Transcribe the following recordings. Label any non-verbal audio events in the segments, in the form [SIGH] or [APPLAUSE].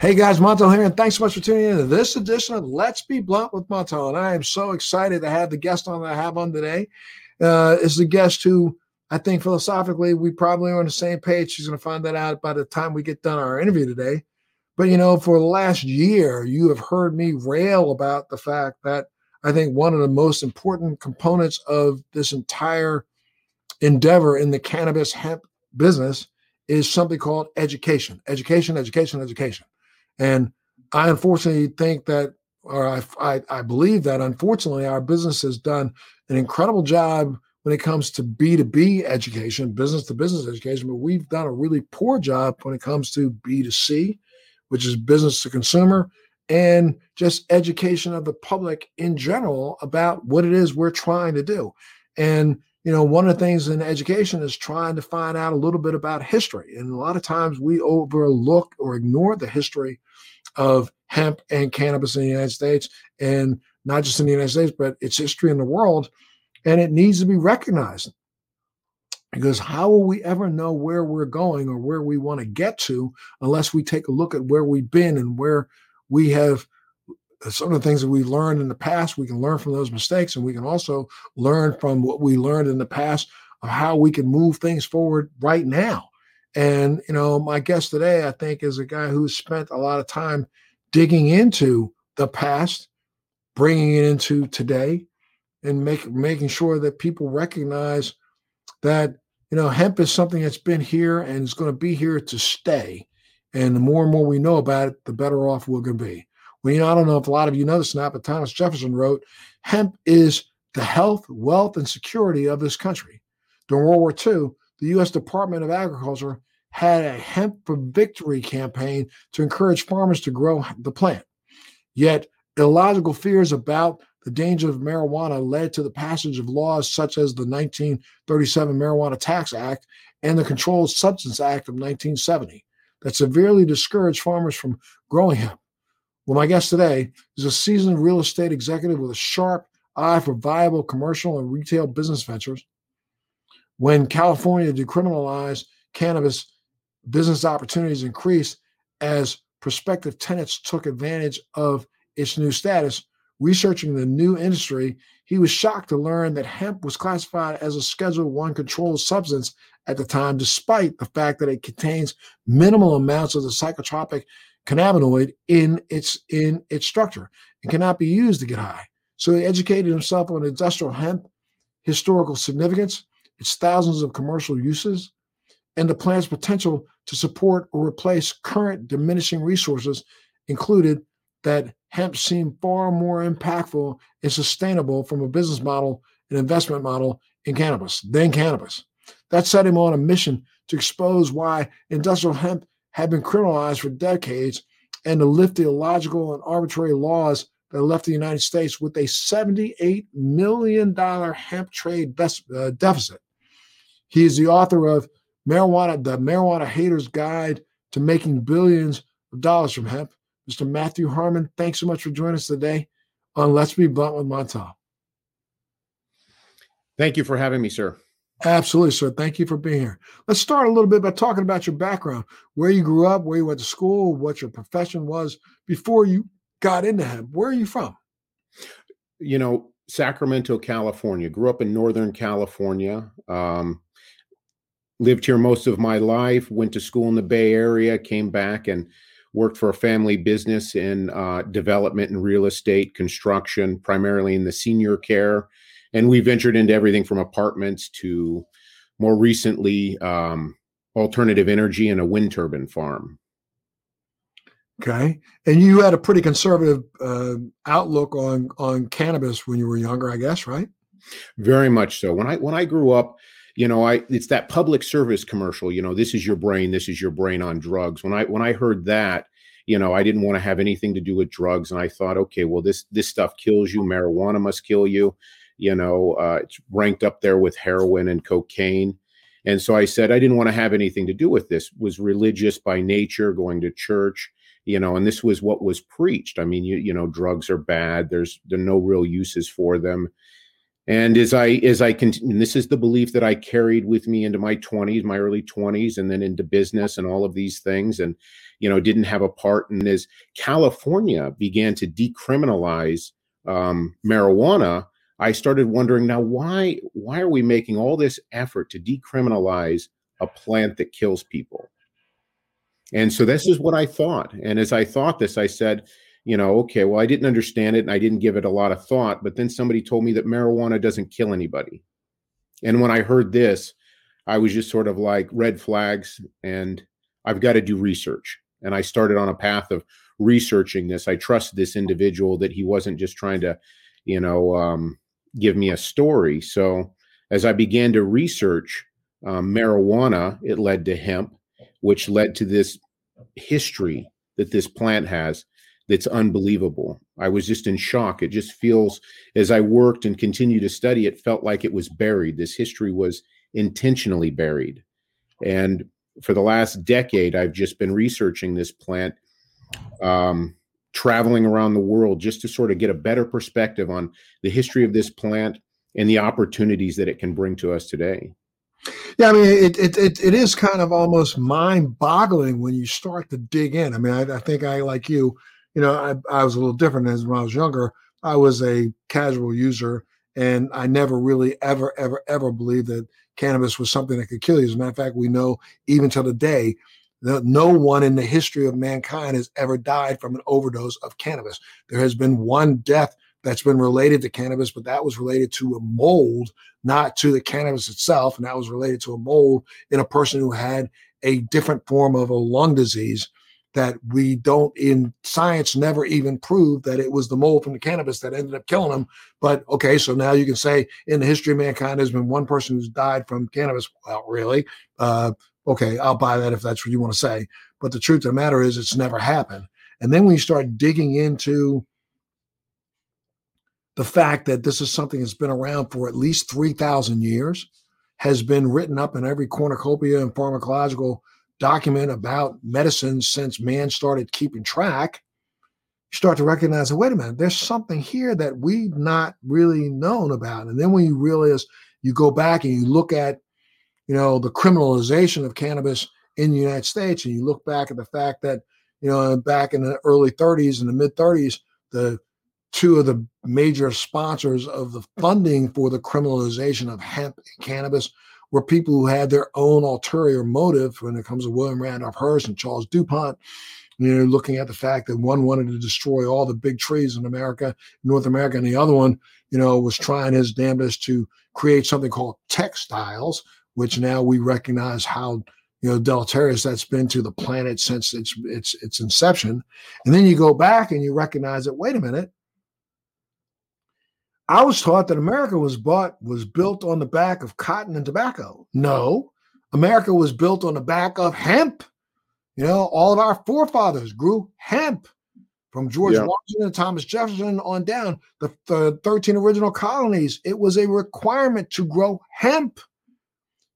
Hey guys, Montel here, and thanks so much for tuning in to this edition of Let's Be Blunt with Montel. And I am so excited to have the guest on that I have on today. Uh, is the guest who I think philosophically we probably are on the same page. She's going to find that out by the time we get done our interview today. But you know, for the last year, you have heard me rail about the fact that I think one of the most important components of this entire endeavor in the cannabis hemp business is something called education, education, education, education. And I unfortunately think that, or I, I, I believe that unfortunately our business has done an incredible job when it comes to B2B education, business to business education, but we've done a really poor job when it comes to B2C, which is business to consumer, and just education of the public in general about what it is we're trying to do. And you know, one of the things in education is trying to find out a little bit about history. And a lot of times we overlook or ignore the history of hemp and cannabis in the United States, and not just in the United States, but its history in the world. And it needs to be recognized. Because how will we ever know where we're going or where we want to get to unless we take a look at where we've been and where we have uh, some of the things that we've learned in the past, we can learn from those mistakes, and we can also learn from what we learned in the past of how we can move things forward right now. And you know, my guest today, I think, is a guy who's spent a lot of time digging into the past, bringing it into today, and make, making sure that people recognize that you know hemp is something that's been here and is going to be here to stay. And the more and more we know about it, the better off we're going to be. Know, I don't know if a lot of you know this now, but Thomas Jefferson wrote, hemp is the health, wealth, and security of this country. During World War II, the U.S. Department of Agriculture had a hemp for victory campaign to encourage farmers to grow the plant. Yet, illogical fears about the danger of marijuana led to the passage of laws such as the 1937 Marijuana Tax Act and the Controlled Substance Act of 1970 that severely discouraged farmers from growing hemp. Well, my guest today is a seasoned real estate executive with a sharp eye for viable commercial and retail business ventures. When California decriminalized cannabis, business opportunities increased as prospective tenants took advantage of its new status. Researching the new industry, he was shocked to learn that hemp was classified as a Schedule One controlled substance at the time, despite the fact that it contains minimal amounts of the psychotropic cannabinoid in its in its structure and cannot be used to get high. So he educated himself on industrial hemp historical significance, its thousands of commercial uses, and the plant's potential to support or replace current diminishing resources included that hemp seemed far more impactful and sustainable from a business model and investment model in cannabis than cannabis. That set him on a mission to expose why industrial hemp had been criminalized for decades and to lift the illogical and arbitrary laws that left the United States with a $78 million hemp trade uh, deficit. He is the author of Marijuana, the Marijuana Hater's Guide to Making Billions of Dollars from Hemp. Mr. Matthew Harmon, thanks so much for joining us today on Let's Be Blunt with Montel. Thank you for having me, sir. Absolutely, sir. Thank you for being here. Let's start a little bit by talking about your background, where you grew up, where you went to school, what your profession was before you got into hemp. Where are you from? You know, Sacramento, California. Grew up in Northern California. Um, lived here most of my life. Went to school in the Bay Area. Came back and worked for a family business in uh, development and real estate, construction, primarily in the senior care and we ventured into everything from apartments to more recently um, alternative energy and a wind turbine farm. Okay, and you had a pretty conservative uh, outlook on on cannabis when you were younger, I guess, right? Very much so. When I when I grew up, you know, I it's that public service commercial. You know, this is your brain. This is your brain on drugs. When I when I heard that, you know, I didn't want to have anything to do with drugs, and I thought, okay, well, this this stuff kills you. Marijuana must kill you you know, uh, it's ranked up there with heroin and cocaine. And so I said I didn't want to have anything to do with this. Was religious by nature, going to church, you know, and this was what was preached. I mean, you you know, drugs are bad. There's there are no real uses for them. And as I as I continue, this is the belief that I carried with me into my 20s, my early 20s, and then into business and all of these things, and you know, didn't have a part. And as California began to decriminalize um, marijuana, I started wondering now why why are we making all this effort to decriminalize a plant that kills people? And so this is what I thought. And as I thought this, I said, you know, okay, well, I didn't understand it and I didn't give it a lot of thought. But then somebody told me that marijuana doesn't kill anybody. And when I heard this, I was just sort of like red flags and I've got to do research. And I started on a path of researching this. I trusted this individual that he wasn't just trying to, you know, um, give me a story. So as I began to research um, marijuana, it led to hemp, which led to this history that this plant has that's unbelievable. I was just in shock. It just feels, as I worked and continued to study, it felt like it was buried. This history was intentionally buried. And for the last decade, I've just been researching this plant, um, traveling around the world just to sort of get a better perspective on the history of this plant and the opportunities that it can bring to us today. Yeah, I mean, it it it, it is kind of almost mind boggling when you start to dig in. I mean, I, I think I like you you know, I, I was a little different as when I was younger. I was a casual user, and I never really ever ever ever believed that cannabis was something that could kill you. As a matter of fact, we know even to the day that no one in the history of mankind has ever died from an overdose of cannabis. There has been one death that's been related to cannabis, but that was related to a mold, not to the cannabis itself. And that was related to a mold in a person who had a different form of a lung disease that we don't in science never even proved that it was the mold from the cannabis that ended up killing him. But okay, so now you can say in the history of mankind, there's been one person who's died from cannabis. Well, really? Uh, okay, I'll buy that if that's what you want to say. But the truth of the matter is, it's never happened. And then when you start digging into the fact that this is something that's been around for at least 3,000 years, has been written up in every cornucopia and pharmacological document about medicine since man started keeping track, you start to recognize that, wait a minute, there's something here that we've not really known about. And then when you realize you go back and you look at, you know, the criminalization of cannabis in the United States, and you look back at the fact that, you know, back in the early 30s and the mid 30s, the two of the major sponsors of the funding for the criminalization of hemp and cannabis were people who had their own ulterior motive when it comes to William Randolph Hearst and Charles DuPont. You know, looking at the fact that one wanted to destroy all the big trees in America, North America, and the other one, you know, was trying his damnedest to create something called textiles, which now we recognize how you know deleterious that's been to the planet since its its its inception. And then you go back and you recognize that wait a minute, I was taught that America was bought was built on the back of cotton and tobacco. No, America was built on the back of hemp. You know, all of our forefathers grew hemp from George yeah. Washington and Thomas Jefferson on down. The, the 13 original colonies, it was a requirement to grow hemp.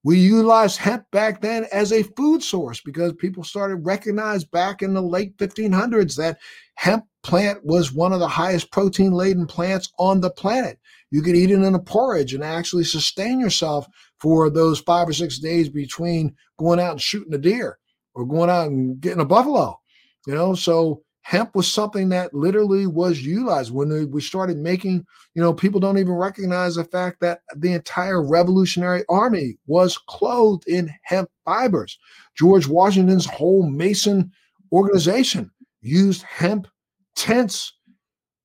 We utilized hemp back then as a food source because people started recognize back in the late 1500s that hemp plant was one of the highest protein laden plants on the planet. You could eat it in a porridge and actually sustain yourself for those five or six days between going out and shooting a deer or going out and getting a buffalo. You know, so hemp was something that literally was utilized when we started making you know people don't even recognize the fact that the entire revolutionary army was clothed in hemp fibers. George washington's whole mason organization used hemp tents.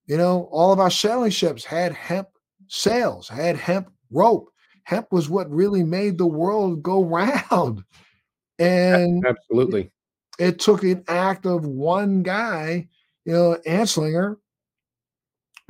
You know all of our sailing ships had hemp sails had hemp rope. Hemp was what really made the world go [LAUGHS] round. And absolutely it took an act of one guy, you know, Anslinger,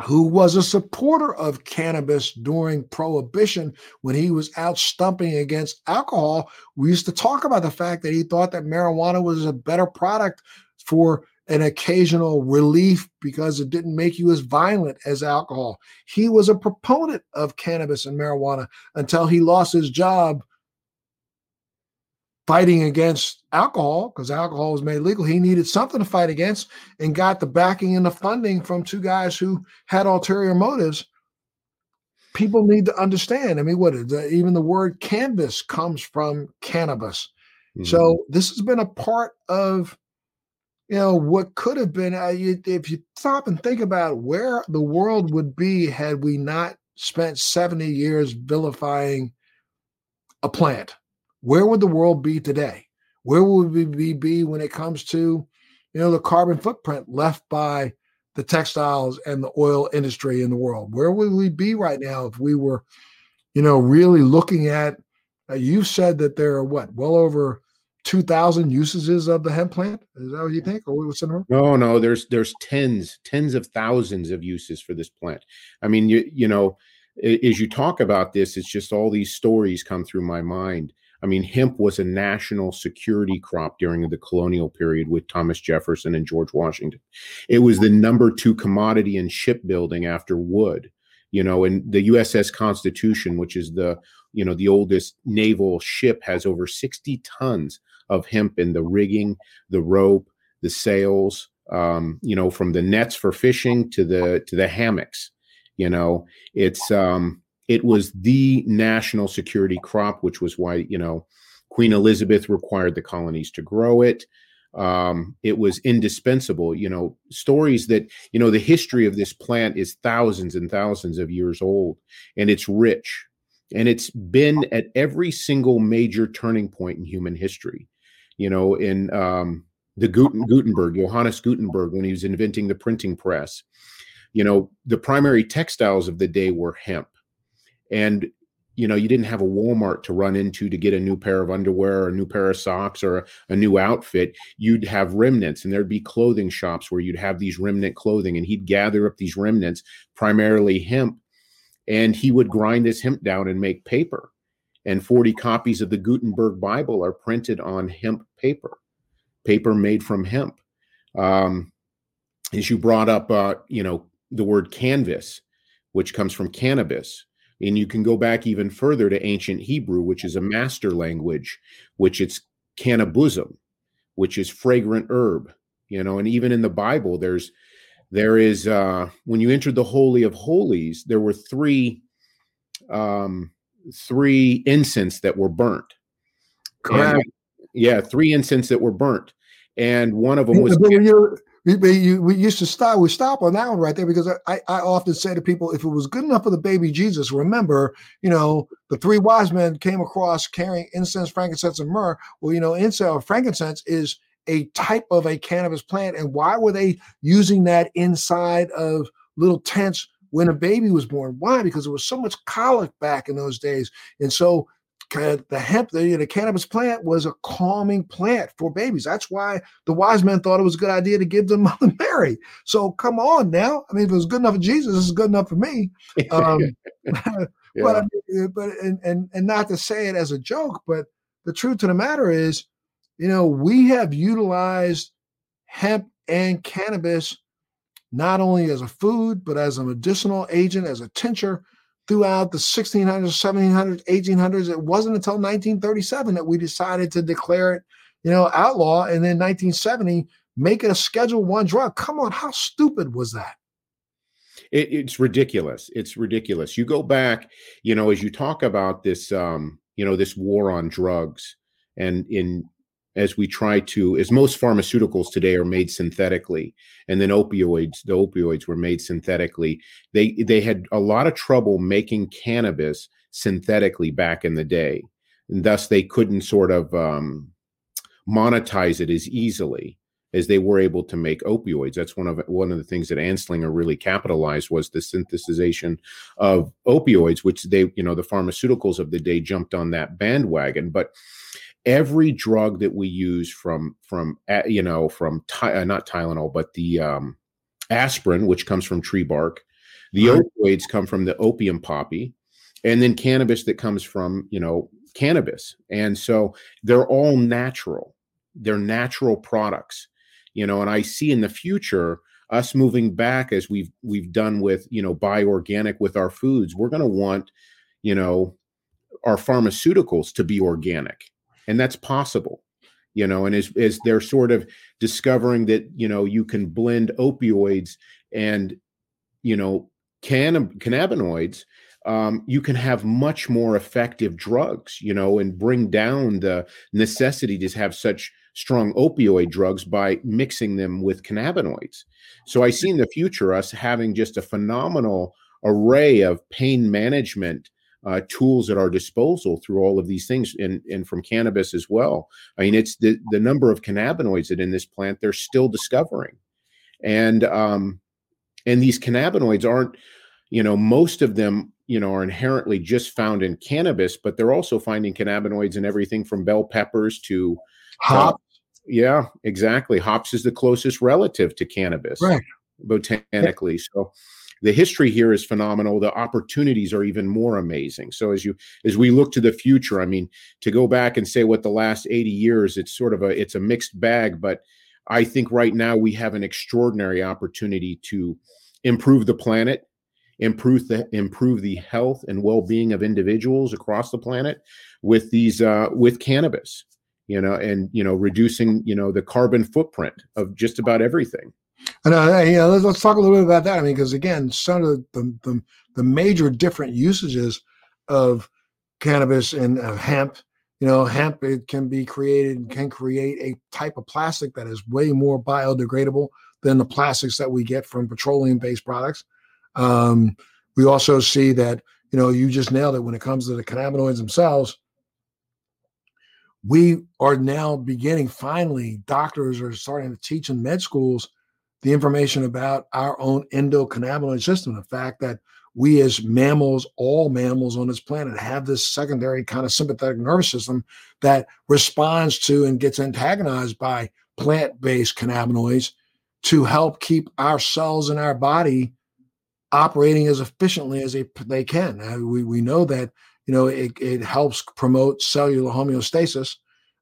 who was a supporter of cannabis during prohibition when he was out stumping against alcohol. We used to talk about the fact that he thought that marijuana was a better product for an occasional relief because it didn't make you as violent as alcohol. He was a proponent of cannabis and marijuana until he lost his job fighting against alcohol because alcohol was made legal. He needed something to fight against and got the backing and the funding from two guys who had ulterior motives. people need to understand. I mean, what the, even the word canvas comes from cannabis. Mm-hmm. So this has been a part of, you know, what could have been. Uh, you, if you stop and think about where the world would be had we not spent 70 years vilifying a plant, where would the world be today? Where would we be when it comes to, you know, the carbon footprint left by the textiles and the oil industry in the world? Where would we be right now if we were, you know, really looking at? Uh, you said that there are what, well over two thousand usages of the hemp plant. Is that what you think, or what's the number? No, no. There's there's tens, tens of thousands of uses for this plant. I mean, you you know, as you talk about this, it's just all these stories come through my mind. I mean, hemp was a national security crop during the colonial period with Thomas Jefferson and George Washington. It was the number two commodity in shipbuilding after wood. You know, and the USS Constitution, which is the you know the oldest naval ship, has over 60 tons of hemp in the rigging, the rope, the sails. Um, you know, from the nets for fishing to the to the hammocks. You know, it's um, it was the national security crop, which was why, you know, Queen Elizabeth required the colonies to grow it. Um, it was indispensable. You know, stories that, you know, the history of this plant is thousands and thousands of years old, and it's rich. And it's been at every single major turning point in human history. You know, in um, the Guten, Gutenberg, Johannes Gutenberg, when he was inventing the printing press, you know, the primary textiles of the day were hemp and you know you didn't have a walmart to run into to get a new pair of underwear or a new pair of socks or a, a, new outfit. You'd have remnants and there'd be clothing shops where you'd have these remnant clothing and he'd gather up these remnants primarily hemp and he would grind this hemp down and make paper. And 40 copies of the gutenberg bible are printed on hemp paper paper made from hemp. Um, as you brought up uh, you know the word canvas which comes from cannabis and you can go back even further to ancient Hebrew, which is a master language, which it's cannabuzum, which is fragrant herb. You know, and even in the Bible, there's there is uh when you entered the holy of holies, there were three um three incense that were burnt. Correct. And, yeah, three incense that were burnt. And one of them was we, we, we used to stop. We stop on that one right there because I, I often say to people, if it was good enough for the baby Jesus, remember, you know, the three wise men came across carrying incense, frankincense, and myrrh. Well, you know, incense frankincense is a type of a cannabis plant, and why were they using that inside of little tents when a baby was born? Why? Because there was so much colic back in those days, and so the hemp, the, the cannabis plant was a calming plant for babies. That's why the wise men thought it was a good idea to give them [LAUGHS] Mother Mary. So come on now. I mean, if it was good enough for Jesus, it's good enough for me. [LAUGHS] Um, yeah. [LAUGHS] But I mean, but and, and and not to say it as a joke, but the truth to the matter is, you know, we have utilized hemp and cannabis not only as a food, but as a medicinal agent, as a tincture throughout the 1600s, 1700s, 1800s. It wasn't until 1937 that we decided to declare it, you know, outlaw, and then 1970 make it a Schedule One drug. Come on, how stupid was that? It, it's ridiculous. It's ridiculous. You go back, you know, as you talk about this, um, you know, this war on drugs, and in as we try to as most pharmaceuticals today are made synthetically and then opioids the opioids were made synthetically they they had a lot of trouble making cannabis synthetically back in the day and thus they couldn't sort of um, monetize it as easily as they were able to make opioids. That's one of one of the things that Anslinger really capitalized was the synthesization of opioids, which they, you know, the pharmaceuticals of the day jumped on that bandwagon. But every drug that we use from from you know from uh, not Tylenol but the um, aspirin which comes from tree bark the right. opioids come from the opium poppy and then cannabis that comes from you know cannabis. And so they're all natural. They're natural products you know and i see in the future us moving back as we've we've done with you know buy organic with our foods we're going to want you know our pharmaceuticals to be organic and that's possible you know and as, as they're sort of discovering that you know you can blend opioids and you know can, cannabinoids um, you can have much more effective drugs, you know, and bring down the necessity to have such strong opioid drugs by mixing them with cannabinoids. So I see in the future us having just a phenomenal array of pain management uh, tools at our disposal through all of these things and, and from cannabis as well. I mean, it's the, the number of cannabinoids that in this plant they're still discovering. And um, and these cannabinoids aren't, you know, most of them, you know, are inherently just found in cannabis, but they're also finding cannabinoids in everything from bell peppers to hop. Uh, yeah, exactly. Hops is the closest relative to cannabis, right? Botanically, so the history here is phenomenal. The opportunities are even more amazing. So as you as we look to the future i mean to go back and say what the last 80 years it's sort of a it's a mixed bag but i think right now we have an extraordinary opportunity to improve the planet improve the improve the health and well-being of individuals across the planet with these uh with cannabis you know and you know reducing you know the carbon footprint of just about everything and uh, know, let's, let's, talk a little bit about that. I mean, because again, some of the, the, the major different usages of cannabis and uh, hemp. You know, hemp it can be created and can create a type of plastic that is way more biodegradable than the plastics that we get from petroleum-based products. Um, we also see that you know you just nailed it when it comes to the cannabinoids themselves. We are now beginning. Finally, doctors are starting to teach in med schools the information about our own endocannabinoid system, the fact that we as mammals, all mammals on this planet, have this secondary kind of sympathetic nervous system that responds to and gets antagonized by plant based cannabinoids to help keep our cells in our body operating as efficiently as they, they can. Uh, we, we know that you know it, it helps promote cellular homeostasis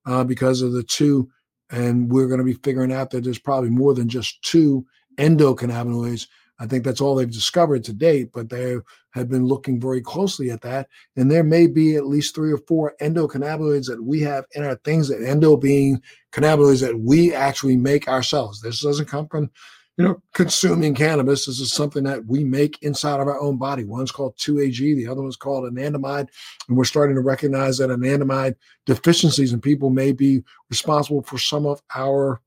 uh, because of the two and we're going to be figuring out that there's probably more than just two endocannabinoids. I think that's all they've discovered to date, but they have been looking very closely at that. And there may be at least three or four endocannabinoids that we have in our things, that endo being cannabinoids that we actually make ourselves. This doesn't come from you know, consuming cannabis. This is something that we make inside of our own body. One's called 2AG, the other one's called anandamide. And we're starting to recognize that anandamide deficiencies in people may be responsible for some of our,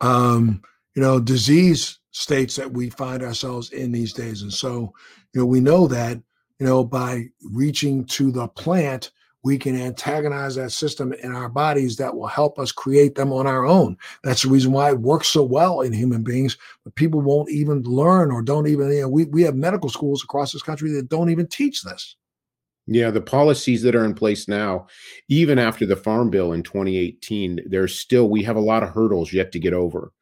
um, you know, disease states that we find ourselves in these days. And so, you know, we know that, you know, by reaching to the plant, we can antagonize that system in our bodies that will help us create them on our own. That's the reason why it works so well in human beings, but people won't even learn or don't even, you know, we, we have medical schools across this country that don't even teach this. Yeah, the policies that are in place now, even after the Farm Bill in 2018, there's still, we have a lot of hurdles yet to get over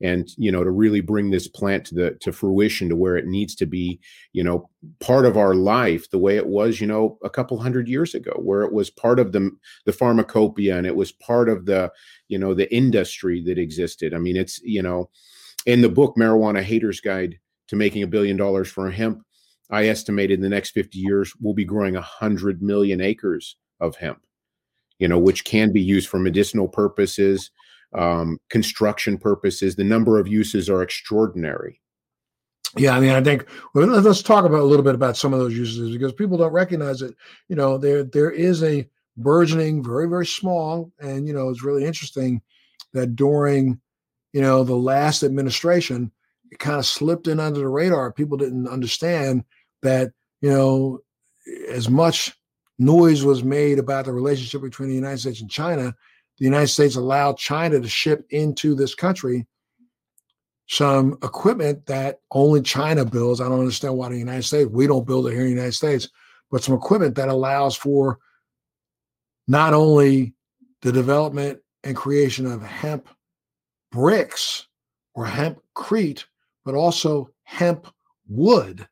and you know to really bring this plant to the to fruition to where it needs to be you know part of our life the way it was you know a couple hundred years ago where it was part of the the pharmacopoeia and it was part of the you know the industry that existed. I mean it's you know in the book marijuana haters guide to making a billion dollars for hemp i estimated in the next 50 years we'll be growing 100 million acres of hemp you know which can be used for medicinal purposes um, construction purposes. The number of uses are extraordinary. Yeah, I mean, I think well, let's talk about a little bit about some of those uses because people don't recognize it. You know, there there is a burgeoning, very very small, and you know, it's really interesting that during you know the last administration, it kind of slipped in under the radar. People didn't understand that you know as much noise was made about the relationship between the United States and China the United States allowed China to ship into this country some equipment that only China builds. I don't understand why the United States, we don't build it here in the United States, but some equipment that allows for not only the development and creation of hemp bricks or hempcrete, but also hemp wood.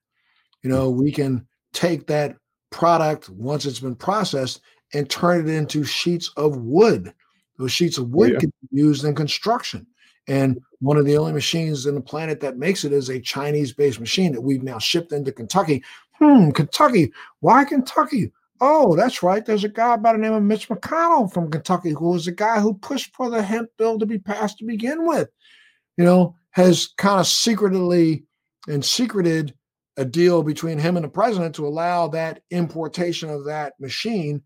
You know, we can take that product once it's been processed and turn it into sheets of wood those sheets of wood yeah. can be used in construction. And one of the only machines in the planet that makes it is a Chinese based machine that we've now shipped into Kentucky. Hmm, Kentucky. Why Kentucky? Oh, that's right. There's a guy by the name of Mitch McConnell from Kentucky who was the guy who pushed for the hemp bill to be passed to begin with. You know, has kind of secretly and secreted a deal between him and the president to allow that importation of that machine.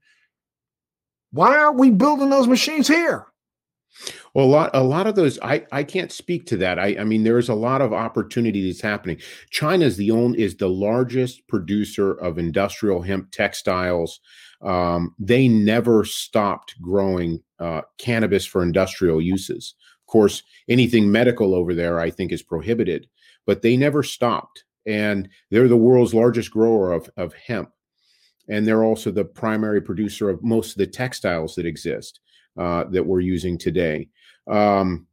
Why aren't we building those machines here? Well, a lot, a lot of those, I, I can't speak to that. I, I mean, there is a lot of opportunity that's happening. China is the only is the largest producer of industrial hemp textiles. Um, they never stopped growing uh, cannabis for industrial uses. Of course, anything medical over there, I think, is prohibited, but they never stopped, and they're the world's largest grower of of hemp, and they're also the primary producer of most of the textiles that exist uh, that we're using today. Um,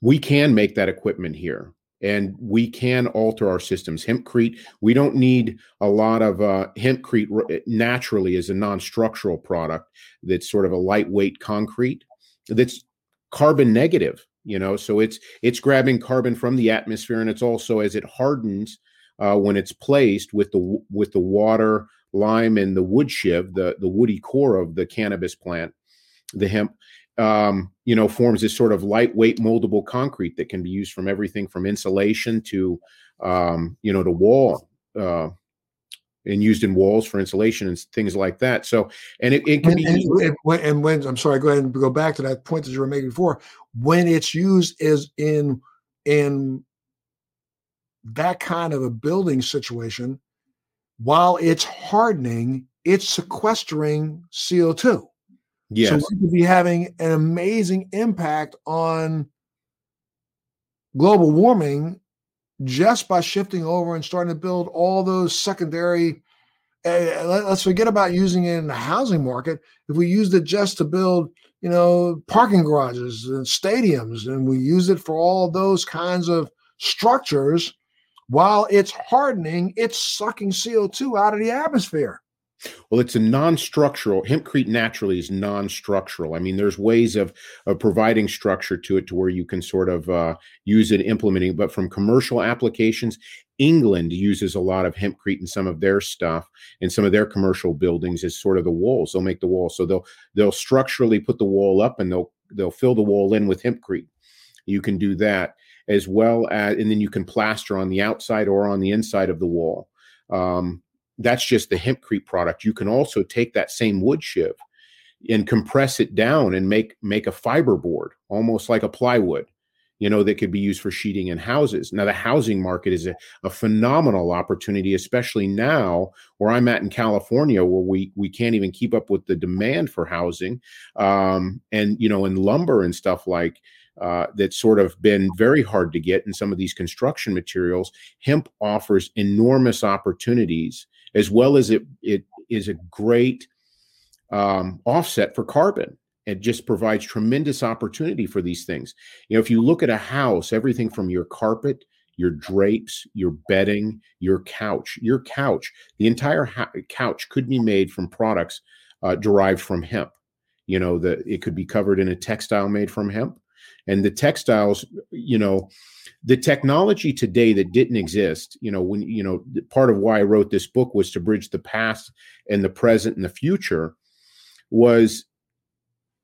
we can make that equipment here and we can alter our systems. Hempcrete, we don't need a lot of uh, hempcrete naturally is a non-structural product that's sort of a lightweight concrete that's carbon negative, you know, so it's it's grabbing carbon from the atmosphere and it's also as it hardens uh, when it's placed with the with the water, lime, and the wood shiv, the the woody core of the cannabis plant, the hemp, um, you know, forms this sort of lightweight moldable concrete that can be used from everything from insulation to, um, you know, to wall, uh, and used in walls for insulation and things like that. So, and it, it can and, be. And, and, when, and when I'm sorry, go ahead and go back to that point that you were making before. When it's used is in in that kind of a building situation, while it's hardening, it's sequestering CO2. Yes. So we could be having an amazing impact on global warming just by shifting over and starting to build all those secondary. Uh, let's forget about using it in the housing market. If we used it just to build, you know, parking garages and stadiums, and we use it for all those kinds of structures, while it's hardening, it's sucking CO2 out of the atmosphere. Well, it's a non-structural. Hempcrete naturally is non-structural. I mean, there's ways of of providing structure to it to where you can sort of uh, use it implementing. But from commercial applications, England uses a lot of hempcrete in some of their stuff and some of their commercial buildings as sort of the walls. They'll make the wall, so they'll they'll structurally put the wall up and they'll they'll fill the wall in with hempcrete. You can do that as well as, and then you can plaster on the outside or on the inside of the wall. Um, that's just the hempcrete product. You can also take that same wood shiv and compress it down and make make a fiber board, almost like a plywood, you know, that could be used for sheeting in houses. Now, the housing market is a, a phenomenal opportunity, especially now where I'm at in California, where we we can't even keep up with the demand for housing, um, and you know, in lumber and stuff like. Uh, that's sort of been very hard to get in some of these construction materials. Hemp offers enormous opportunities as well as it it is a great um, offset for carbon. It just provides tremendous opportunity for these things. You know, if you look at a house, everything from your carpet, your drapes, your bedding, your couch, your couch, the entire ha- couch could be made from products uh, derived from hemp. You know, that it could be covered in a textile made from hemp, and the textiles, you know, the technology today that didn't exist you know when you know part of why i wrote this book was to bridge the past and the present and the future was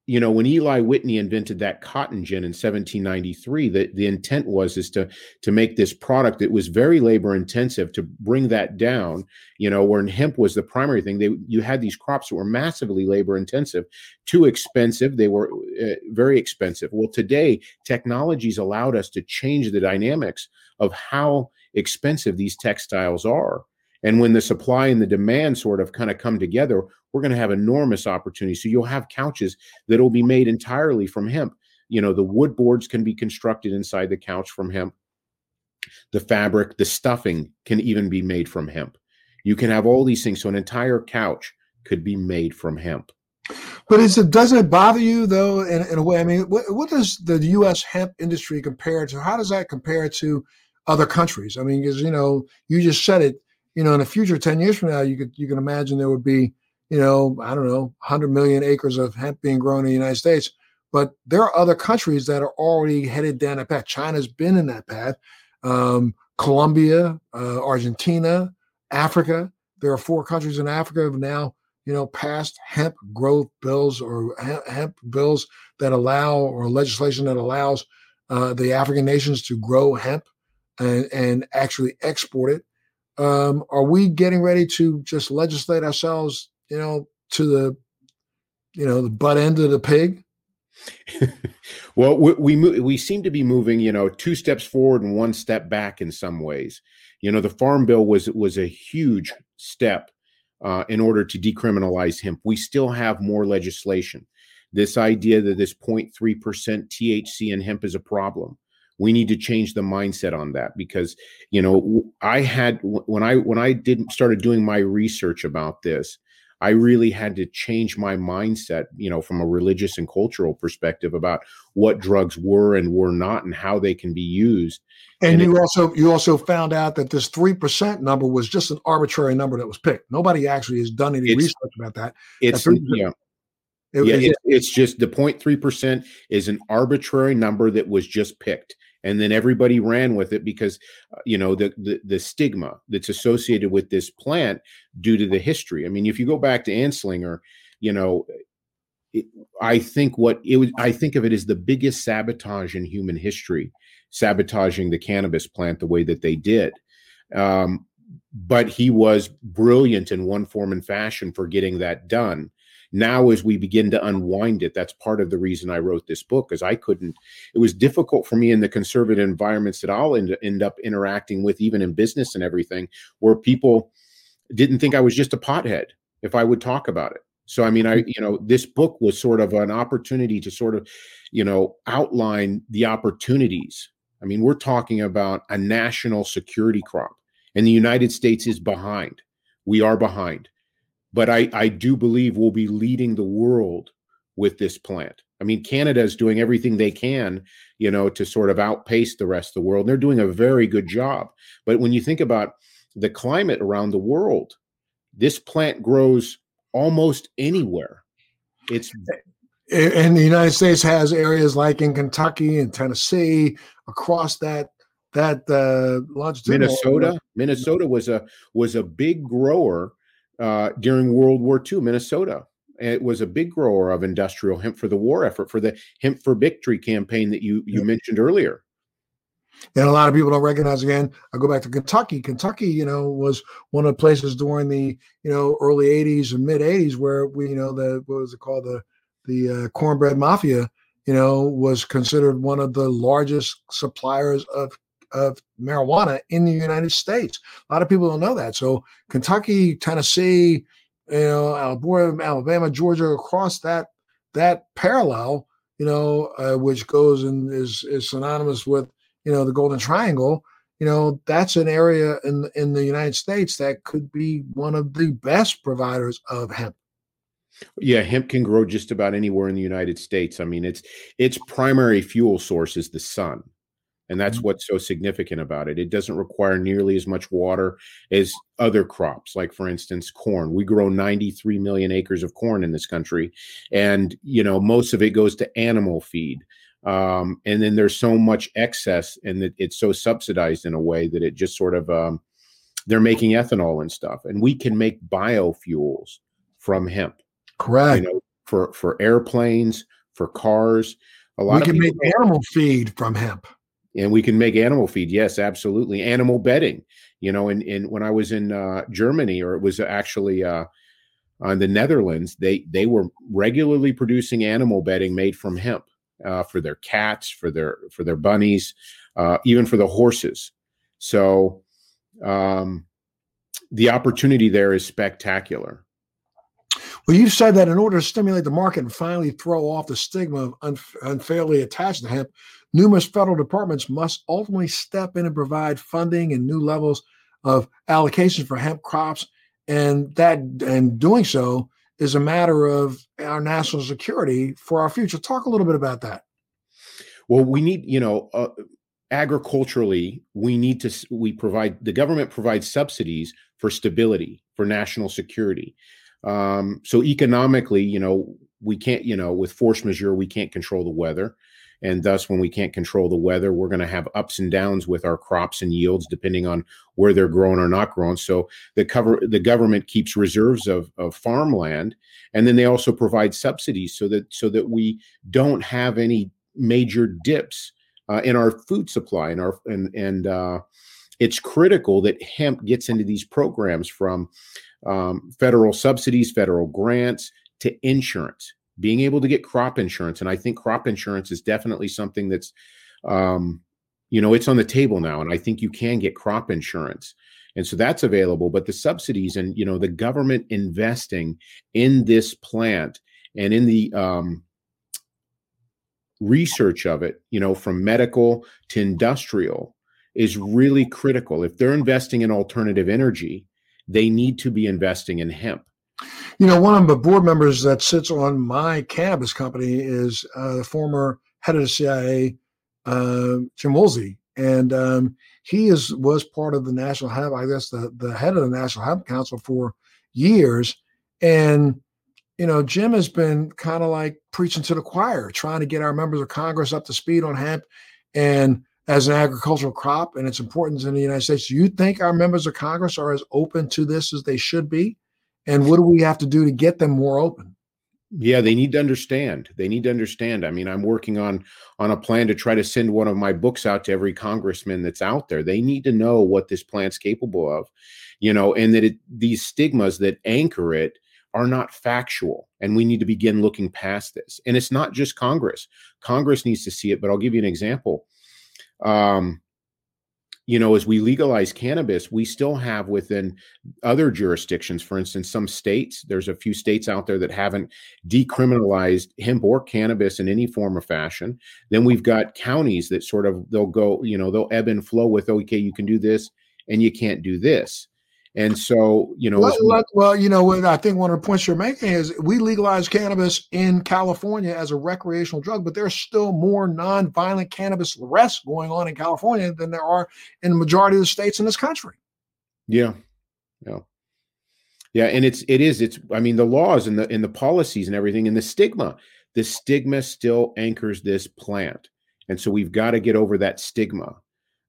you know when eli whitney invented that cotton gin in 1793 the, the intent was is to to make this product that was very labor intensive to bring that down you know when hemp was the primary thing. They you had these crops that were massively labor intensive too expensive. They were uh, very expensive. Well today technologies allowed us to change the dynamics of how expensive these textiles are. And when the supply and the demand sort of kind of come together, we're going to have enormous opportunity. So you'll have couches that will be made entirely from hemp. You know, the wood boards can be constructed inside the couch from hemp. The fabric, the stuffing can even be made from hemp. You can have all these things. So an entire couch could be made from hemp. But it doesn't it bother you though in, in a way? I mean, what, what does the U.S. hemp industry compare to? How does that compare to other countries? I mean, because you know, you just said it you know, in the future, 10 years from now, you could you can imagine there would be, you know, I don't know, 100 million acres of hemp being grown in the United States. But there are other countries that are already headed down that path. China's been in that path. Um, Colombia, uh, Argentina, Africa. There are four countries in Africa have now, you know, passed hemp growth bills or hemp bills that allow or legislation that allows uh, the African nations to grow hemp and, and actually export it um, are we getting ready to just legislate ourselves, you know, to the, you know, the butt end of the pig? [LAUGHS] well, we, we we seem to be moving, you know, two steps forward and one step back in some ways. You know, the Farm Bill was was a huge step uh, in order to decriminalize hemp. We still have more legislation. This idea that this 0.3% THC in hemp is a problem. We need to change the mindset on that because you know I had when I when I did started doing my research about this, I really had to change my mindset, you know, from a religious and cultural perspective about what drugs were and were not and how they can be used. And, and you it, also you also found out that this three percent number was just an arbitrary number that was picked. Nobody actually has done any research about that. It's that yeah. It, yeah, it, it's just the 0.3% is an arbitrary number that was just picked and then everybody ran with it because uh, you know the, the, the stigma that's associated with this plant due to the history. I mean if you go back to anslinger you know it, i think what it was i think of it as the biggest sabotage in human history sabotaging the cannabis plant the way that they did. Um, but he was brilliant in one form and fashion for getting that done now as we begin to unwind it that's part of the reason i wrote this book because i couldn't it was difficult for me in the conservative environments that i'll end, end up interacting with even in business and everything where people didn't think i was just a pothead if i would talk about it. So i mean i mm-hmm. you know this book was sort of an opportunity to sort of you know outline the opportunities. I mean we're talking about a national security crop and the united states is behind. We are behind but I, I do believe we'll be leading the world with this plant. I mean, Canada is doing everything they can, you know, to sort of outpace the rest of the world. And they're doing a very good job. But when you think about the climate around the world, this plant grows almost anywhere. It's and the United States has areas like in Kentucky and Tennessee across that that uh, Minnesota. Minnesota was a was a big grower uh, during World War II, Minnesota. It was a big grower of industrial hemp for the war effort, for the Hemp for Victory campaign that you you mentioned earlier. And a lot of people don't recognize again. I go back to Kentucky. Kentucky, you know, was one of the places during the you know early '80s and mid '80s where we, you know, the what was it called the the uh, cornbread mafia, you know, was considered one of the largest suppliers of of marijuana in the United States. A lot of people don't know that. So Kentucky, Tennessee, you know, Alabama, Alabama, Georgia, across that that parallel, you know, uh, which goes and is is synonymous with you know the Golden Triangle. You know, that's an area in in the United States that could be one of the best providers of hemp. Yeah, hemp can grow just about anywhere in the United States. I mean, its its primary fuel source is the sun. And that's mm-hmm. what's so significant about it. It doesn't require nearly as much water as other crops, like, for instance, corn. We grow 93 million acres of corn in this country. And, you know, most of it goes to animal feed. Um, and then there's so much excess, and it, it's so subsidized in a way that it just sort of, um, they're making ethanol and stuff. And we can make biofuels from hemp. Correct. You know, for, for airplanes, for cars. A lot we can make animal feed from hemp and we can make animal feed yes absolutely. Animal bedding you know and, and when i was in uh, germany or it was actually uh, on the netherlands they they were regularly producing animal bedding made from hemp uh, for their cats for their for their bunnies uh, even for the horses. So um, the opportunity there is spectacular. Well, you said that in order to stimulate the market and finally throw off the stigma of unf- unfairly attached to hemp, numerous federal departments must ultimately step in and provide funding and new levels of allocation for hemp crops. And that and doing so is a matter of our national security for our future. Talk a little bit about that. Well, we need, you know, uh, agriculturally, we need to we provide the government provides subsidies for stability for national security. Um, so economically, you know, we can't, you know, with force majeure, we can't control the weather. And thus, when we can't control the weather, we're going to have ups and downs with our crops and yields depending on where they're grown or not grown. So the cover the government keeps reserves of, of farmland, and then they also provide subsidies so that so that we don't have any major dips uh, in our food supply and our and and uh, it's critical that hemp gets into these programs from um, federal subsidies, federal grants to insurance, being able to get crop insurance. And I think crop insurance is definitely something that's, um, you know, it's on the table now. And I think you can get crop insurance. And so that's available. But the subsidies and, you know, the government investing in this plant and in the, um, research of it, you know, from medical to industrial is really critical. If they're investing in alternative energy, they need to be investing in hemp. You know, one of the board members that sits on my cannabis company is uh, the former head of the CIA, uh, Jim Woolsey, and um, he is was part of the national hemp, I guess, the the head of the National Hemp Council for years, and you know, Jim has been kind of like preaching to the choir, trying to get our members of Congress up to speed on hemp and as an agricultural crop and its importance in the United States. Do you think our members of Congress are as open to this as they should be? And what do we have to do to get them more open? Yeah, they need to understand. They need to understand. I mean, I'm working on on a plan to try to send one of my books out to every congressman that's out there. They need to know what this plant's capable of, you know, and that it, these stigmas that anchor it are not factual and we need to begin looking past this and it's not just congress congress needs to see it but i'll give you an example um, you know as we legalize cannabis we still have within other jurisdictions for instance some states there's a few states out there that haven't decriminalized hemp or cannabis in any form or fashion. Then we've got counties that sort of they'll go you know they'll ebb and flow with okay you can do this and you can't do this and so, you know, well, we, well, you know, I think one of the points you're making is we legalized cannabis in California as a recreational drug, but there's still more non-violent cannabis arrests going on in California than there are in the majority of the states in this country. Yeah, yeah, yeah, and it's it is it's I mean the laws and the and the policies and everything and the stigma, the stigma still anchors this plant, and so we've got to get over that stigma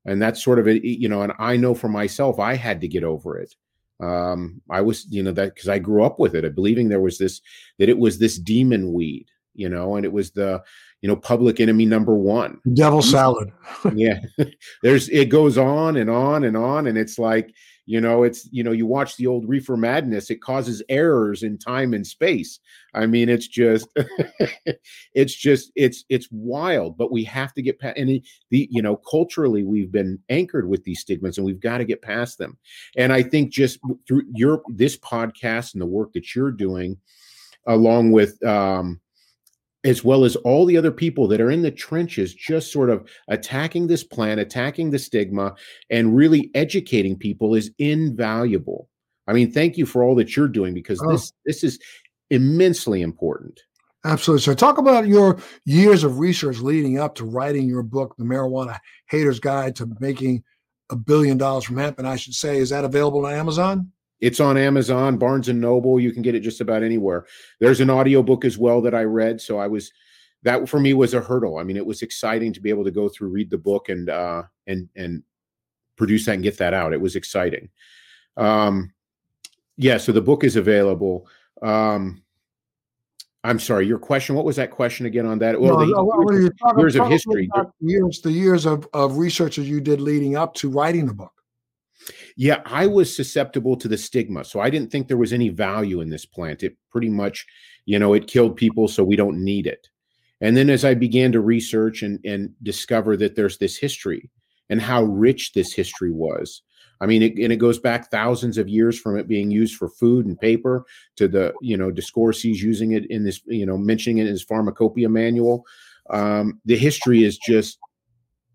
and that's sort of a you know and i know for myself i had to get over it. Um i was you know that because i grew up with it believing there was this that it was this demon weed you know and it was the you know public enemy number one. Devil salad. [LAUGHS] Yeah. [LAUGHS] There's it goes on and on and on and it's like you know it's you know you watch the old reefer madness it causes errors in time and space. I mean it's just [LAUGHS] it's just it's it's wild but we have to get past and the you know culturally we've been anchored with these stigmas and we've got to get past them. And i think just through your this podcast and the work that you're doing along with um as well as all the other people that are in the trenches, just sort of attacking this plan, attacking the stigma, and really educating people is invaluable. I mean, thank you for all that you're doing because oh. this this is immensely important. Absolutely. So, talk about your years of research leading up to writing your book, The Marijuana Hater's Guide to Making a Billion Dollars from Hemp. And I should say, is that available on Amazon? It's on Amazon, Barnes and Noble. You can get it just about anywhere. There's an audiobook as well that I read. So I was that for me was a hurdle. I mean, it was exciting to be able to go through, read the book, and uh, and and produce that and get that out. It was exciting. Um, yeah, so the book is available. Um, I'm sorry, your question. What was that question again on that? Well, no, the years, years of history. Years, the years of, of research that you did leading up to writing the book. Yeah, I was susceptible to the stigma. So I didn't think there was any value in this plant. It pretty much, you know, it killed people, so we don't need it. And then as I began to research and, and discover that there's this history and how rich this history was. I mean, it, and it goes back thousands of years from it being used for food and paper to the, you know, Dioscorides's using it in this, you know, mentioning it in his pharmacopoeia manual. Um, the history is just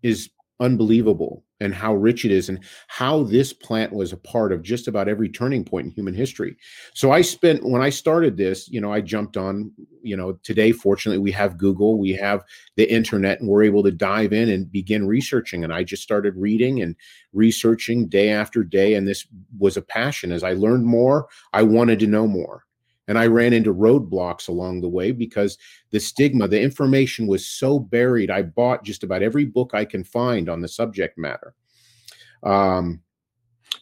is unbelievable and how rich it is and how this plant was a part of just about every turning point in human history. So I spent when I started this, you know, I jumped on, you know, today fortunately we have Google, we have the internet and we're able to dive in and begin researching and I just started reading and researching day after day and this was a passion as I learned more, I wanted to know more. And I ran into roadblocks along the way because the stigma, the information was so buried. I bought just about every book I can find on the subject matter. Um,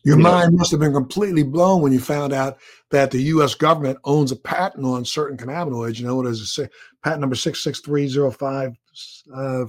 Your you mind know, must have been completely blown when you found out that the U.S. government owns a patent on certain cannabinoids. You know, what is it? Patent number 66305, uh,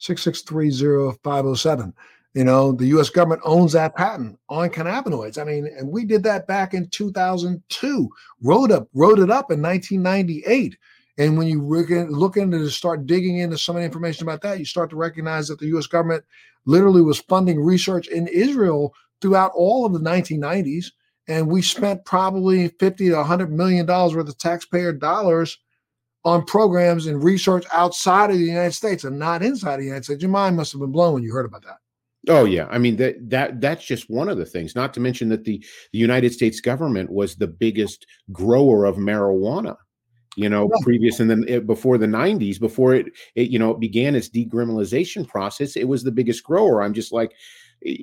6630507. You know, the U.S. government owns that patent on cannabinoids. I mean, and we did that back in 2002. Wrote up, wrote it up in 1998. And when you look into to start digging into some of the information about that, you start to recognize that the U.S. government literally was funding research in Israel throughout all of the 1990s, and we spent probably 50 to 100 million dollars worth of taxpayer dollars on programs and research outside of the United States and not inside the United States. Your mind must have been blown when you heard about that. Oh yeah, I mean that that that's just one of the things. Not to mention that the the United States government was the biggest grower of marijuana. You know, previous and then before the '90s, before it, it you know it began its decriminalization process, it was the biggest grower. I'm just like,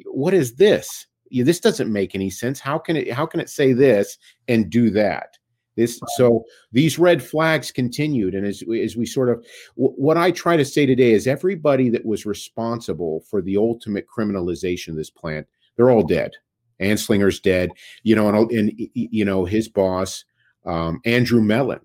what is this? This doesn't make any sense. How can it? How can it say this and do that? This so these red flags continued, and as as we sort of what I try to say today is everybody that was responsible for the ultimate criminalization of this plant, they're all dead. Anslinger's dead, you know, and, and you know his boss, um, Andrew Mellon,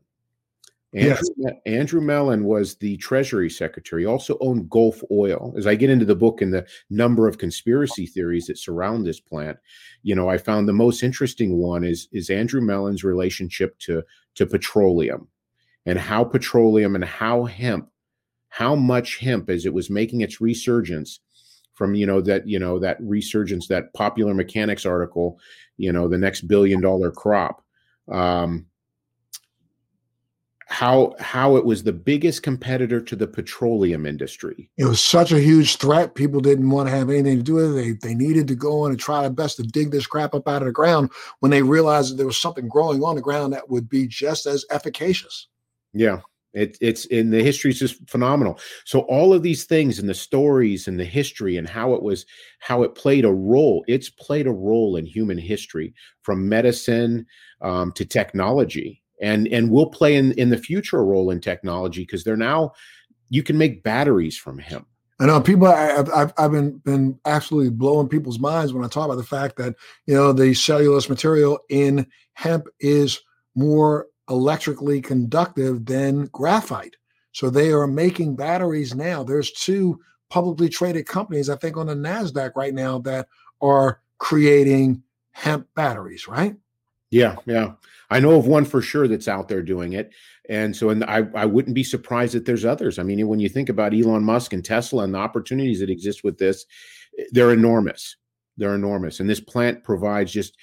Andrew, yes. Andrew Mellon was the Treasury Secretary. Also owned Gulf Oil. As I get into the book and the number of conspiracy theories that surround this plant, you know, I found the most interesting one is is Andrew Mellon's relationship to to petroleum and how petroleum and how hemp, how much hemp as it was making its resurgence from you know that you know that resurgence that popular mechanics article, you know, the next billion dollar crop. Um, how how it was the biggest competitor to the petroleum industry. It was such a huge threat. People didn't want to have anything to do with it. They they needed to go in and try their best to dig this crap up out of the ground when they realized that there was something growing on the ground that would be just as efficacious. Yeah. It, it's in the history is just phenomenal. So all of these things and the stories and the history and how it was, how it played a role. It's played a role in human history from medicine um, to technology and and will play in in the future a role in technology because they're now you can make batteries from hemp. I know people. I've, I've I've been been absolutely blowing people's minds when I talk about the fact that you know the cellulose material in hemp is more electrically conductive than graphite. So they are making batteries now. There's two publicly traded companies, I think, on the Nasdaq right now that are creating hemp batteries. Right? Yeah, yeah. I know of one for sure that's out there doing it. And so, and I, I wouldn't be surprised that there's others. I mean, when you think about Elon Musk and Tesla and the opportunities that exist with this, eh, they're enormous. They're enormous. And this plant provides just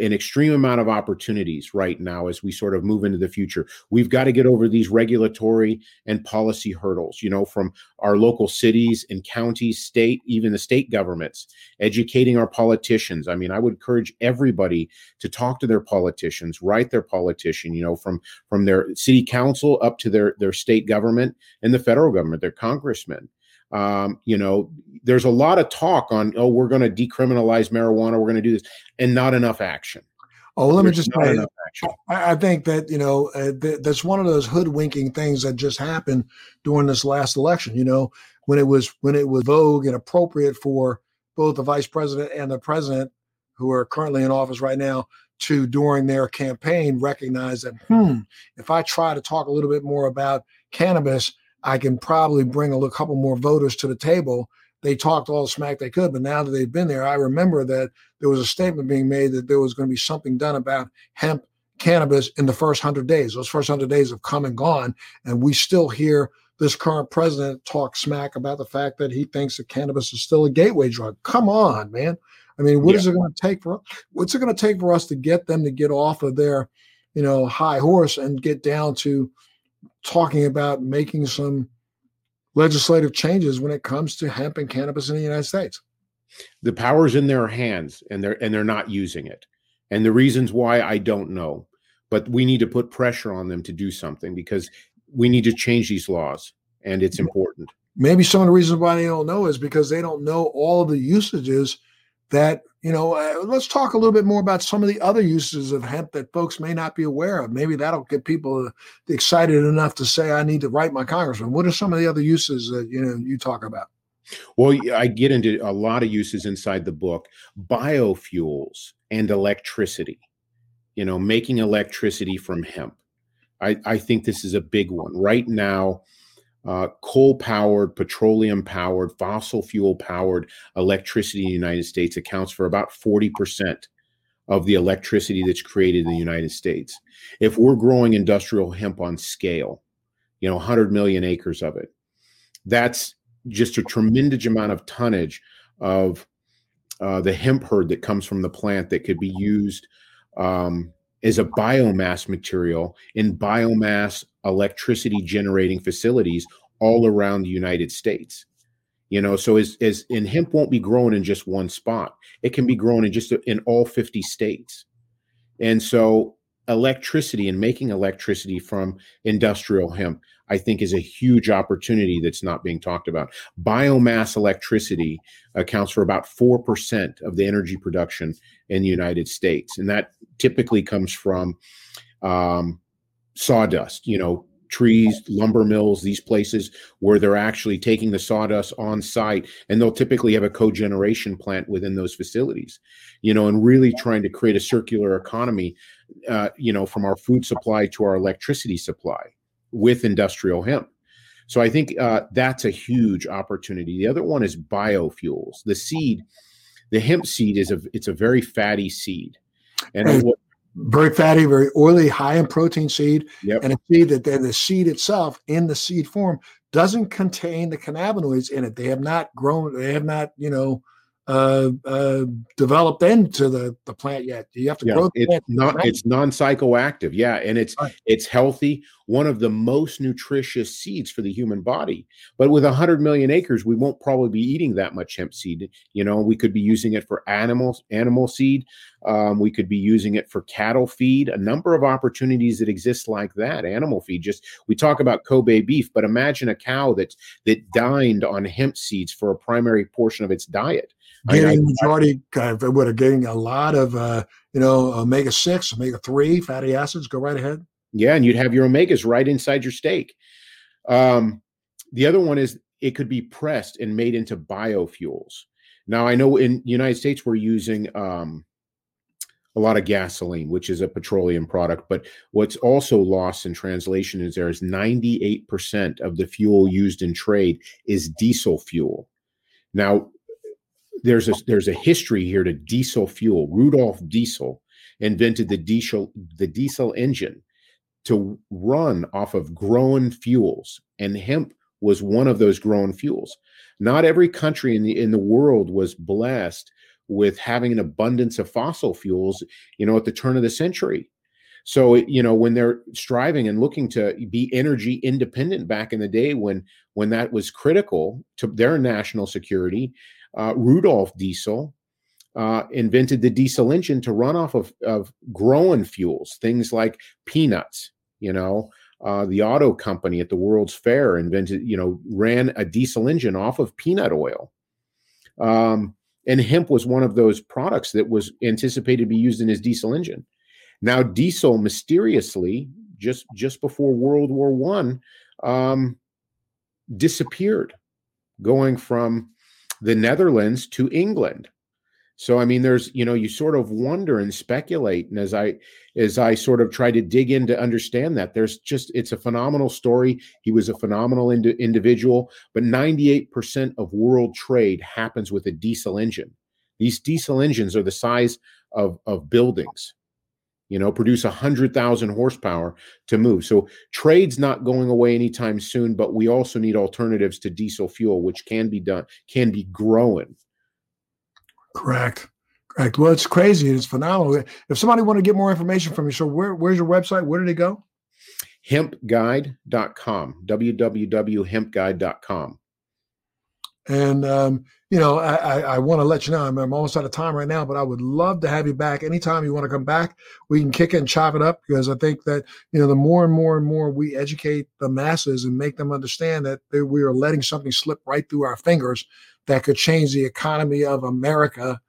an extreme amount of opportunities right now as we sort of move into the future. We've got to get over these regulatory and policy hurdles, you know, from our local cities and counties, state, even the state governments, educating our politicians. I mean, I would encourage everybody to talk to their politicians, write their politician, you know, from from their city council up to their their state government and the federal government, their congressmen um, you know, there's a lot of talk on, oh, we're going to decriminalize marijuana, we're going to do this, and not enough action. Oh, let me just say, I, I, think that you know uh, th- that's one of those hoodwinking things that just happened during this last election. You know, when it was when it was vogue and appropriate for both the vice president and the president, who are currently in office right now, to during their campaign recognize that hmm, if I try to talk a little bit more about cannabis, I can probably bring a couple more voters to the table. They talked all the smack they could, but now that they've been there, I remember that there was a statement being made that there was going to be something done about hemp cannabis in the first hundred days. Those first hundred days have come and gone, and we still hear this current president talk smack about the fact that he thinks that cannabis is still a gateway drug. Come on, man. I mean, what yeah. is it going to take for what's it going to take for us to get them to get off of their, you know, high horse and get down to talking about making some legislative changes when it comes to hemp and cannabis in the United States. The power's in their hands and they're and they're not using it. And the reasons why I don't know, but we need to put pressure on them to do something because we need to change these laws and it's important. Maybe some of the reasons why they don't know is because they don't know all the usages that you know uh, let's talk a little bit more about some of the other uses of hemp that folks may not be aware of. Maybe that'll get people uh, excited enough to say i need to write my congressman. What are some of the other uses that you know you talk about? Well i get into a lot of uses inside the book. Biofuels and electricity you know making electricity from hemp. I, I think this is a big one. Right now uh, coal powered, petroleum powered, fossil fuel powered electricity in the United States accounts for about 40% of the electricity that's created in the United States. If we're growing industrial hemp on scale, you know, 100 million acres of it, that's just a tremendous amount of tonnage of uh, the hemp hurd that comes from the plant that could be used um, as a biomass material in biomass electricity generating facilities all around the United States. You know, so as, as in hemp won't be grown in just one spot. It can be grown in just in all 50 states. And so electricity and making electricity from industrial hemp, I think is a huge opportunity that's not being talked about. Biomass electricity accounts for about 4% of the energy production in the United States. And that typically comes from um, sawdust, you know, trees, lumber mills, these places where they're actually taking the sawdust on site and they'll typically have a cogeneration plant within those facilities, you know, and really trying to create a circular economy, uh, you know, from our food supply to our electricity supply with industrial hemp. So I think uh, that's a huge opportunity. The other one is biofuels. The seed, the hemp seed is a it's a very fatty seed, and what very fatty, very oily, high in protein seed, Yep. and a seed that the seed itself in the seed form doesn't contain the cannabinoids in it. They have not grown, they have not, you know, uh, uh, developed into the, the plant yet. You have to yeah, grow it's not it's non-psychoactive yeah and it's Right. it's healthy one of the most nutritious seeds for the human body. But with 100 million acres we won't probably be eating that much hemp seed. You know we could be using it for animals animal seed. Um, we could be using it for cattle feed. A number of opportunities that exist like that animal feed. Just we talk about kobe beef but imagine a cow that that dined on hemp seeds for a primary portion of its diet. Getting majority kind of what are getting a lot of uh, you know omega six, omega three fatty acids. Go right ahead. Yeah, and you'd have your omegas right inside your steak. Um, the other one is it could be pressed and made into biofuels. Now I know in the United States we're using um, a lot of gasoline, which is a petroleum product, but what's also lost in translation is there is 98% of the fuel used in trade is diesel fuel. Now there's a there's a history here to diesel fuel. Rudolf Diesel invented the diesel the diesel engine to run off of grown fuels, and hemp was one of those grown fuels. Not every country in the in the world was blessed with having an abundance of fossil fuels, you know, at the turn of the century. So, you know, when they're striving and looking to be energy independent back in the day when when that was critical to their national security, uh, Rudolf Diesel uh, invented the diesel engine to run off of, of growing fuels, things like peanuts. You know, uh, the Otto company at the World's Fair invented, you know, ran a diesel engine off of peanut oil. Um, and hemp was one of those products that was anticipated to be used in his diesel engine. Now, diesel mysteriously, just just before World War One, um, disappeared, going from the Netherlands to England. So I mean, there's you know, you sort of wonder and speculate, and as I as I sort of try to dig in to understand that, there's just it's a phenomenal story. He was a phenomenal ind- individual, but 98% of world trade happens with a diesel engine. These diesel engines are the size of of buildings. You know, produce a hundred thousand horsepower to move. So trade's not going away anytime soon, but we also need alternatives to diesel fuel, which can be done, can be growing. Correct. Correct. Well, it's crazy. It's phenomenal. If somebody want to get more information from you, so where, where's your website? Where did they go? hempguide.com, www.hempguide.com. And um, you know, I, I, I want to let you know I'm, I'm almost out of time right now, but I would love to have you back anytime you want to come back. We can kick it and chop it up because I think that you know the more and more and more we educate the masses and make them understand that they, we are letting something slip right through our fingers that could change the economy of America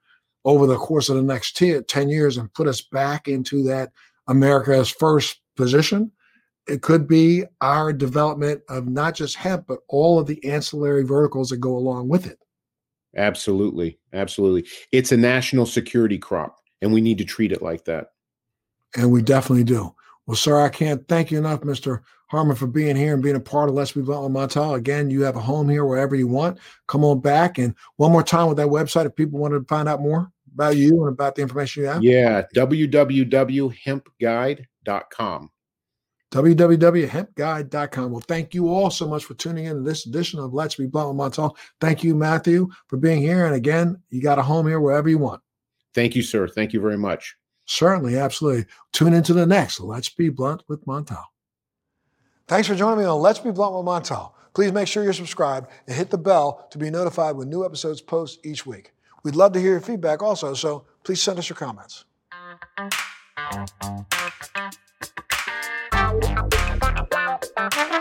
over the course of the next 10, 10 years and put us back into that America's first position it could be our development of not just hemp, but all of the ancillary verticals that go along with it. Absolutely. Absolutely. It's a national security crop, and we need to treat it like that. And we definitely do. Well, sir, I can't thank you enough, Mr. Harmon, for being here and being a part of Let's Be Blunt with Montel. Again, you have a home here wherever you want. Come on back. And one more time with that website if people want to find out more about you and about the information you have. Yeah, www.hempguide.com www.hempguide.com. Well, thank you all so much for tuning in to this edition of Let's Be Blunt with Montel. Thank you, Matthew, for being here. And again, you got a home here wherever you want. Thank you, sir. Thank you very much. Certainly, absolutely. Tune into the next Let's Be Blunt with Montel. Thanks for joining me on Let's Be Blunt with Montel. Please make sure you're subscribed and hit the bell to be notified when new episodes post each week. We'd love to hear your feedback also, so please send us your comments. Thank you.